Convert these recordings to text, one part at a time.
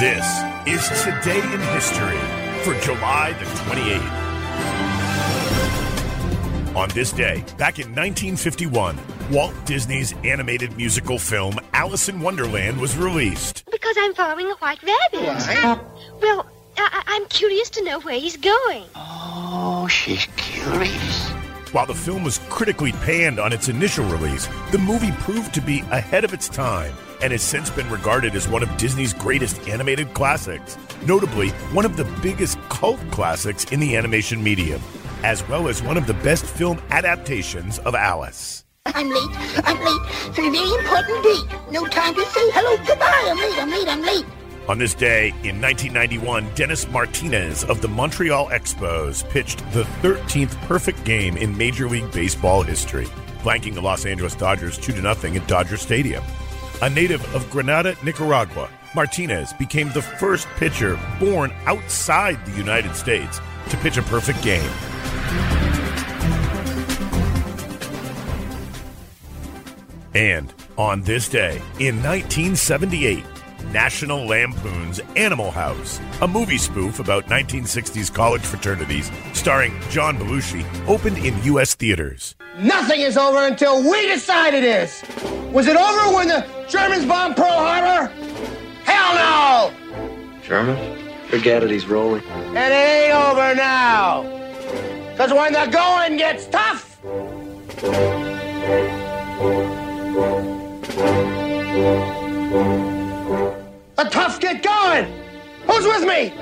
This is Today in History for July the 28th. On this day, back in 1951, Walt Disney's animated musical film Alice in Wonderland was released. Because I'm following a white rabbit. Why? Well, I- I- I'm curious to know where he's going. Oh, she's curious. While the film was critically panned on its initial release, the movie proved to be ahead of its time and has since been regarded as one of Disney's greatest animated classics, notably one of the biggest cult classics in the animation medium, as well as one of the best film adaptations of Alice. I'm late. I'm late for a very important date. No time to say hello, goodbye. I'm late. I'm late. I'm late. On this day in 1991, Dennis Martinez of the Montreal Expos pitched the 13th perfect game in Major League Baseball history, blanking the Los Angeles Dodgers 2 0 at Dodger Stadium. A native of Granada, Nicaragua, Martinez became the first pitcher born outside the United States to pitch a perfect game. And on this day in 1978, National Lampoon's Animal House, a movie spoof about 1960s college fraternities starring John Belushi, opened in U.S. theaters. Nothing is over until we decide it is. Was it over when the Germans bombed Pearl Harbor? Hell no! German? Forget it, he's rolling. And it ain't over now. Because when the going gets tough, the tough get going. Who's with me?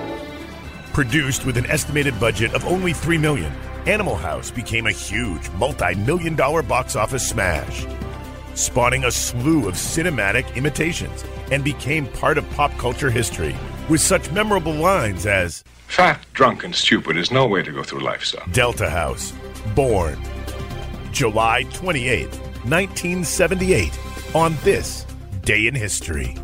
Produced with an estimated budget of only 3 million, Animal House became a huge multi million dollar box office smash, spawning a slew of cinematic imitations and became part of pop culture history with such memorable lines as Fat, drunk, and stupid is no way to go through life, son. Delta House, Born, July 28th, 1978, on this day in history.